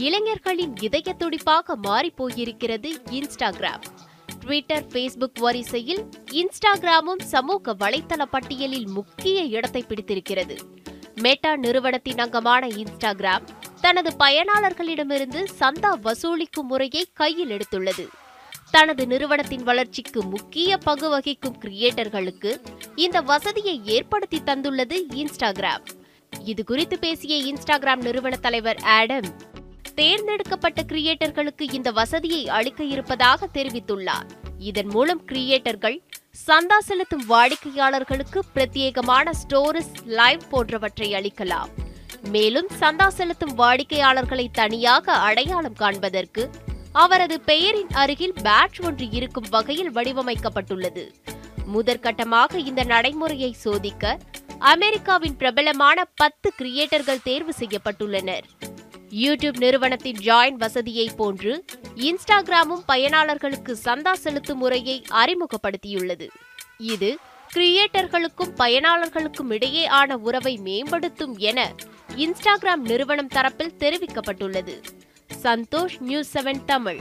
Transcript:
இளைஞர்களின் இதய துடிப்பாக மாறிப்போயிருக்கிறது இன்ஸ்டாகிராம். ட்விட்டர் ஃபேஸ்புக் வரிசையில் இன்ஸ்டாகிராமும் சமூக வலைத்தள பட்டியலில் முக்கிய இடத்தை பிடித்திருக்கிறது. மெட்டா நிறுவனத்தின் அங்கமான இன்ஸ்டாகிராம் தனது பயனாளர்களிடமிருந்து சந்தா வசூலிக்கும் முறையை கையில் எடுத்துள்ளது. தனது நிறுவனத்தின் வளர்ச்சிக்கு முக்கிய பங்கு வகிக்கும் கிரியேட்டர்களுக்கு இந்த வசதியை ஏற்படுத்தி தந்துள்ளது இன்ஸ்டாகிராம். இது குறித்து பேசிய இன்ஸ்டாகிராம் நிறுவன தலைவர் ஆடம் தேர்ந்தெடுக்கப்பட்ட கிரியேட்டர்களுக்கு இந்த வசதியை அளிக்க இருப்பதாக தெரிவித்துள்ளார். இதன் மூலம் கிரியேட்டர்கள் சந்தா செலுத்தும் வாடிக்கையாளர்களுக்கு பிரத்யேகமான ஸ்டோரிஸ் லைவ் போன்றவற்றை அளிக்கலாம். மேலும் சந்தா செலுத்தும் வாடிக்கையாளர்களை தனியாக அடையாளம் காண்பதற்கு அவரது பெயரின் அருகில் பேட்ச் ஒன்று இருக்கும் வகையில் வடிவமைக்கப்பட்டுள்ளது. முதற்கட்டமாக இந்த நடைமுறையை சோதிக்க அமெரிக்காவின் பிரபலமான பத்து கிரியேட்டர்கள் தேர்வு செய்யப்பட்டுள்ளனர். யூடியூப் நிறுவனத்தின் ஜாயின் வசதியை போன்று இன்ஸ்டாகிராமும் பயனாளர்களுக்கு சந்தா செலுத்தும் முறையை அறிமுகப்படுத்தியுள்ளது. இது கிரியேட்டர்களுக்கும் பயனாளர்களுக்கும் இடையேயான உறவை மேம்படுத்தும் என இன்ஸ்டாகிராம் நிறுவனம் தரப்பில் தெரிவிக்கப்பட்டுள்ளது. Santhosh news seven Tamil.